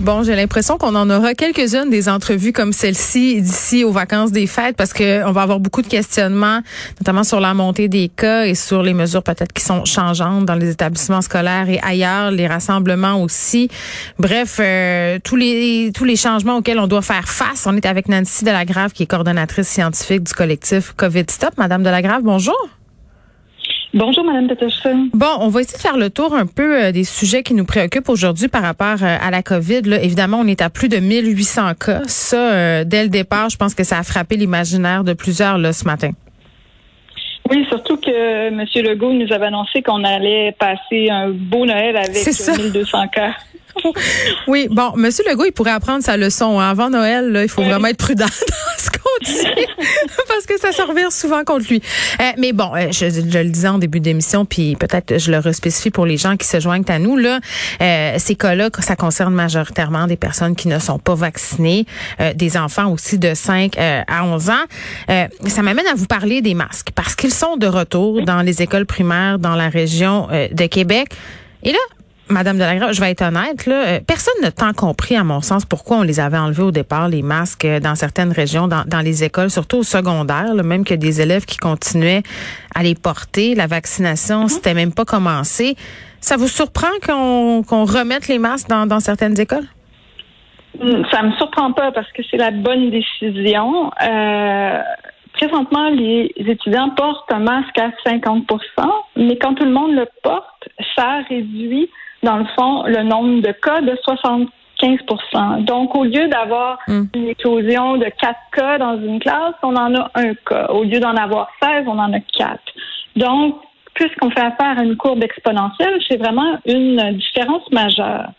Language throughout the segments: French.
Bon, j'ai l'impression qu'on en aura quelques-unes des entrevues comme celle-ci d'ici aux vacances des fêtes parce que on va avoir beaucoup de questionnements, notamment sur la montée des cas et sur les mesures peut-être qui sont changeantes dans les établissements scolaires et ailleurs, les rassemblements aussi. Bref, euh, tous les tous les changements auxquels on doit faire face. On est avec Nancy Delagrave qui est coordonnatrice scientifique du collectif COVID Stop. Madame Delagrave, bonjour. Bonjour, Madame Peterson. Bon, on va essayer de faire le tour un peu euh, des sujets qui nous préoccupent aujourd'hui par rapport euh, à la COVID. Là, évidemment, on est à plus de 1800 cas. Ça, euh, dès le départ, je pense que ça a frappé l'imaginaire de plusieurs là, ce matin. Oui, surtout que M. Legault nous avait annoncé qu'on allait passer un beau Noël avec 1200 cas. oui, bon, M. Legault, il pourrait apprendre sa leçon. Hein. Avant Noël, là, il faut vraiment être prudent dans ce qu'on parce que ça se revient souvent contre lui. Euh, mais bon, euh, je, le disais en début d'émission, puis peut-être je le respécifie pour les gens qui se joignent à nous. Là, euh, ces cas-là, ça concerne majoritairement des personnes qui ne sont pas vaccinées, des enfants aussi de 5 à 11 ans. ça m'amène à vous parler des masques parce qu'ils sont de retour dans les écoles primaires dans la région de Québec. Et là, Madame Delagrave, je vais être honnête, là, euh, personne n'a tant compris, à mon sens, pourquoi on les avait enlevés au départ, les masques, euh, dans certaines régions, dans, les écoles, surtout au secondaire, même que des élèves qui continuaient à les porter. La vaccination, mm c'était même pas commencé. Ça vous surprend qu'on remette les masques dans, certaines écoles? Mm, ça me surprend pas parce que c'est la bonne décision. Euh, présentement, les étudiants portent un masque à 50% mais quand tout le monde le porte, ça réduit dans le fond, le nombre de cas de 75% Donc, au lieu d'avoir hmm. une éclosion de 4 cas dans une classe, on en a un cas. Au lieu d'en avoir 16, on en a 4. Donc, puisqu'on fait affaire à une courbe exponentielle, c'est vraiment une différence majeure.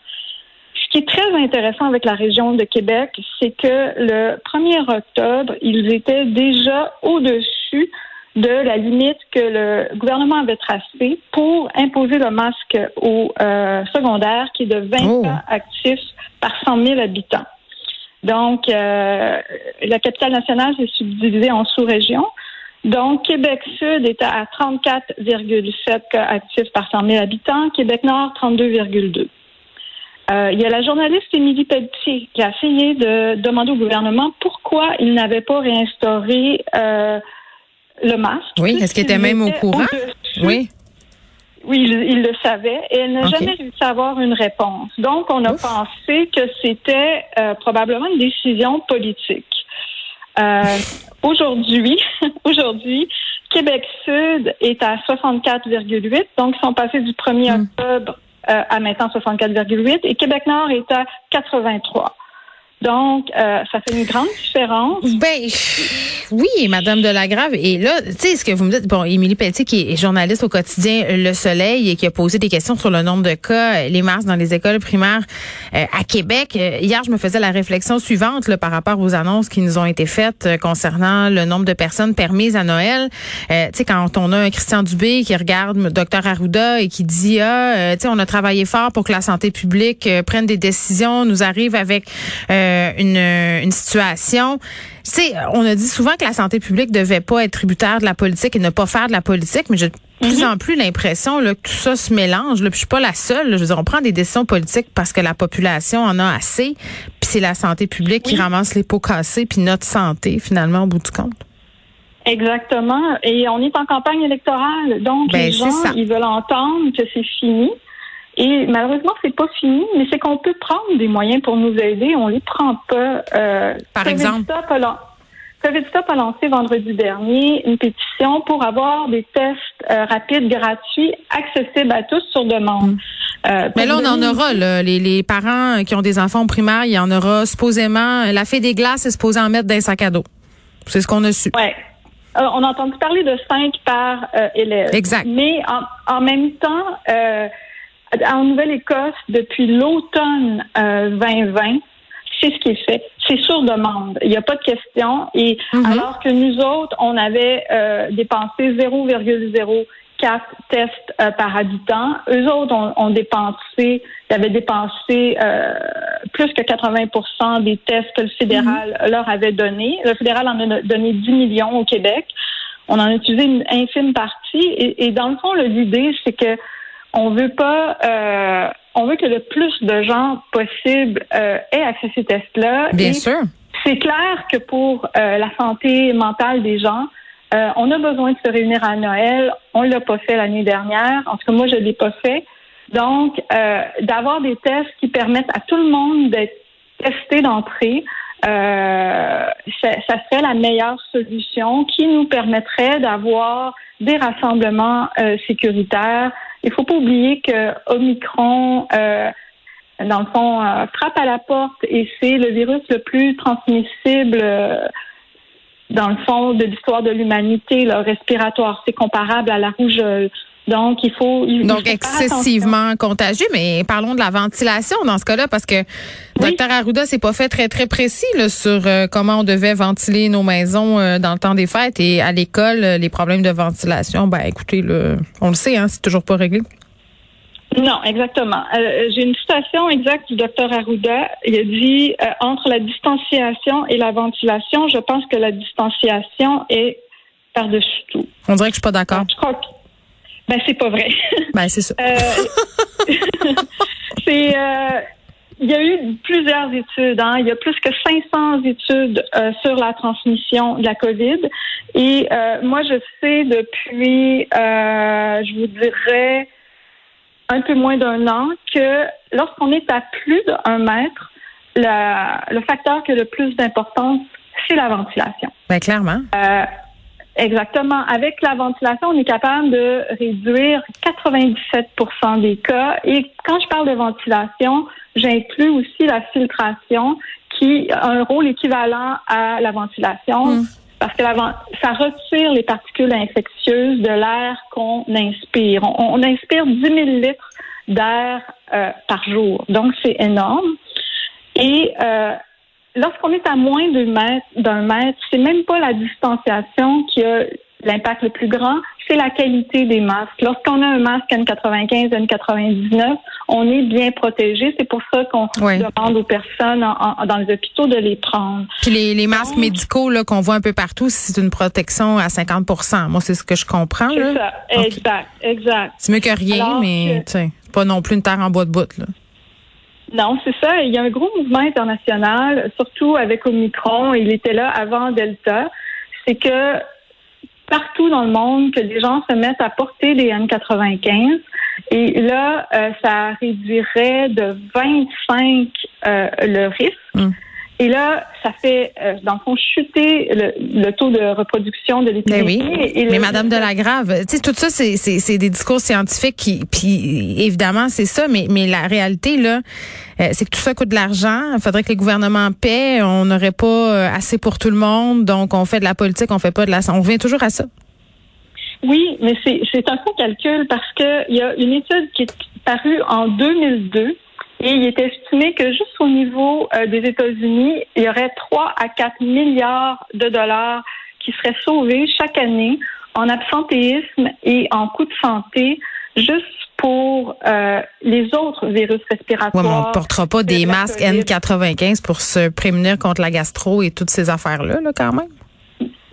Ce qui est très intéressant avec la région de Québec, c'est que le 1er octobre, ils étaient déjà au-dessus de la limite que le gouvernement avait tracée pour imposer le masque au euh, secondaire, qui est de 20 cas actifs par 100 000 habitants. Donc, euh, la capitale nationale s'est subdivisée en sous-régions. Donc, Québec-Sud est à 34,7 cas actifs par 100 000 habitants, Québec-Nord, 32,2. Euh, il y a la journaliste Émilie Pelletier qui a essayé de demander au gouvernement pourquoi il n'avait pas réinstauré euh, le masque. Oui, est-ce qu'il était même au courant? Oui. Oui, il, le savait et elle n'a jamais réussi à avoir une réponse. Donc, on a pensé que c'était euh, probablement une décision politique. Euh, aujourd'hui, aujourd'hui, Québec Sud est à 64,8, donc ils sont passés du 1er hmm. octobre euh, à maintenant 64,8 et Québec Nord est à 83. Donc, euh, ça fait une grande différence. Ben, oui, Madame Delagrave. Et là, tu sais, ce que vous me dites, bon, Émilie Pelletier, qui est journaliste au quotidien Le Soleil et qui a posé des questions sur le nombre de cas, les masques dans les écoles primaires euh, à Québec. Euh, hier, je me faisais la réflexion suivante là, par rapport aux annonces qui nous ont été faites concernant le nombre de personnes permises à Noël. tu sais, quand on a un Christian Dubé qui regarde Dr Arruda et qui dit, ah, tu sais, on a travaillé fort pour que la santé publique prenne des décisions, nous arrive avec... Euh, une, une situation. Tu on a dit souvent que la santé publique devait pas être tributaire de la politique et ne pas faire de la politique, mais j'ai de plus mhm. en plus l'impression que tout ça se mélange. Là, puis je suis pas la seule. Je veux dire, on prend des décisions politiques parce que la population en a assez, puis c'est la santé publique qui ramasse les pots cassés, puis notre santé finalement au bout du compte. Exactement. Et on est en campagne électorale, donc ben, les gens ils veulent entendre que c'est fini. Et malheureusement, c'est pas fini, mais c'est qu'on peut prendre des moyens pour nous aider. On les prend pas. Euh, Par exemple? COVID Stop a lancé vendredi dernier une pétition pour avoir des tests euh, rapides gratuits accessibles à tous sur demande. Mm. Euh, mais là, on en aura. Là. Les, les, parents qui ont des enfants au primaire, il y en aura supposément. La fée des glaces est supposée en mettre dans un sac à dos. C'est ce qu'on a su. Ouais. Euh, on a entendu parler de cinq par élève. Exact. Mais en, en même temps, en Nouvelle-Écosse, depuis l'automne 2020, euh, c'est ce qui est fait. C'est sur demande. Il n'y a pas de question. Et mhm. alors que nous autres, on avait euh, dépensé 0,04 tests euh, par habitant, eux autres ont, dépensé, ils avaient dépensé plus que 80% des tests que le fédéral mhm. leur avait donné. Le fédéral en a donné 10 millions au Québec. On en a utilisé une infime partie. Et, dans le fond, l'idée, c'est que on veut pas, euh, on veut que le plus de gens possible euh, aient accès à ces tests-là. Bien sûr. C'est clair que pour euh, la santé mentale des gens, euh, on a besoin de se réunir à Noël. On l'a pas fait l'année dernière. En tout cas, moi, je l'ai pas fait. Donc, euh, d'avoir des tests qui permettent à tout le monde d'être testé d'entrée, euh, ça, ça, serait la meilleure solution qui nous permettrait d'avoir des rassemblements euh, sécuritaires. Il faut pas oublier que Omicron, euh, dans le fond, frappe à la porte et c'est le virus le plus transmissible dans le fond de l'histoire de l'humanité, le respiratoire. C'est comparable à la rougeole. Donc, il faut. Donc, excessivement contagieux, mais parlons de la ventilation dans ce cas-là, parce que Dr Arruda s'est pas fait très, très précis là, sur euh, comment on devait ventiler nos maisons euh, dans le temps des fêtes. Et à l'école, euh, les problèmes de ventilation, ben écoutez, le, on le sait, hein, c'est toujours pas réglé. Non, exactement. J'ai une citation exacte du docteur Arruda. Il a dit entre la distanciation et la ventilation, je pense que la distanciation est par-dessus tout. On dirait que je suis pas d'accord. Je crois ben, c'est pas vrai. Ben, c'est ça. Euh, c'est. Euh, il y a eu plusieurs études. Hein. Il y a plus que 500 études euh, sur la transmission de la COVID. Et moi, je sais depuis, je vous dirais, un peu moins d'un an que lorsqu'on est à plus d'un mètre, le facteur qui a le plus d'importance, c'est la ventilation. Ben, clairement. Exactement. Avec la ventilation, on est capable de réduire 97% des cas. Et quand je parle de ventilation, j'inclus aussi la filtration qui a un rôle équivalent à la ventilation. Mm. Parce que ça retire les particules infectieuses de l'air qu'on inspire. On, inspire 10 000 litres d'air euh, par jour. Donc, c'est énorme. Et euh, lorsqu'on est à moins d'un mètre, d'un mètre, c'est même pas la distanciation qui a l'impact le plus grand, c'est la qualité des masques. Lorsqu'on a un masque N95, N99, on est bien protégé. C'est pour ça qu'on demande aux personnes dans les hôpitaux de les prendre. Puis les, masques médicaux là qu'on voit un peu partout, c'est une protection à 50% Moi, c'est ce que je comprends. C'est ça, exact, exact. C'est mieux que rien, mais c'est pas non plus une terre en bois de bout. Là. Non, c'est ça. Il y a un gros mouvement international, surtout avec Omicron. Il était là avant Delta. C'est que partout dans le monde, que les gens se mettent à porter des N95. Et là, euh, ça réduirait de 25 euh, le risque. Hum. Et là, ça fait, euh, dans le fond, chuter le, taux de reproduction de l'épidémie. Mais oui. mais Madame Delagrave, tu sais, tout ça, c'est, c'est, des discours scientifiques qui, puis évidemment, c'est ça, mais, mais la réalité, là, euh, c'est que tout ça coûte de l'argent. Il faudrait que les gouvernements paient. On n'aurait pas euh, assez pour tout le monde. Donc, on fait de la politique, on fait pas de la... On revient toujours à ça. Oui, mais c'est, c'est un faux calcul parce que il y a une étude qui est parue en 2002 et il est estimé que juste au niveau euh, des États-Unis, il y aurait 3 à 4 milliards de dollars qui seraient sauvés chaque année en absentéisme et en coûts de santé juste pour euh, les autres virus respiratoires. Oui, on ne portera pas des masques N95 pour se prémunir contre la gastro et toutes ces affaires-là, là, quand même?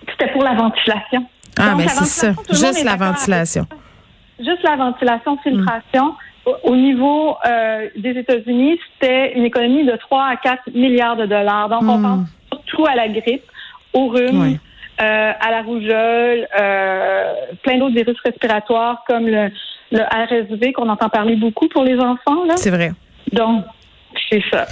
C'était pour la ventilation. Ah, mais c'est ça. Juste la ventilation. Juste la ventilation, filtration au niveau euh, des États-Unis, c'était une économie de 3 à 4 milliards de dollars. Donc, on hmm. pense surtout à la grippe, au rhume, euh, à la rougeole, euh, plein d'autres virus respiratoires comme le, le RSV qu'on entend parler beaucoup pour les enfants. C'est vrai. Donc, c'est ça.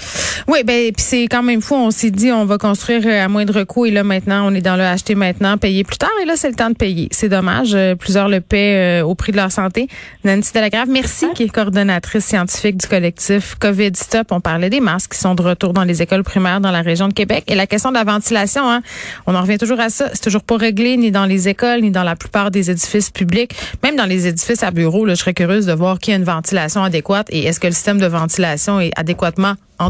Oui, ben puis c'est quand même fou. On s'est dit on va construire euh, à moindre coût et là maintenant on est dans le acheter maintenant, payer plus tard et là c'est le temps de payer. C'est dommage. Euh, plusieurs le paient euh, au prix de leur santé. Nancy Delagrave, merci, qui est coordonnatrice scientifique du collectif COVID Stop. On parlait des masques qui sont de retour dans les écoles primaires dans la région de Québec et la question de la ventilation. Hein, on en revient toujours à ça. C'est toujours pas réglé ni dans les écoles ni dans la plupart des édifices publics, même dans les édifices à bureaux. Là, je serais curieuse de voir qui a une ventilation adéquate et est-ce que le système de ventilation est adéquatement entre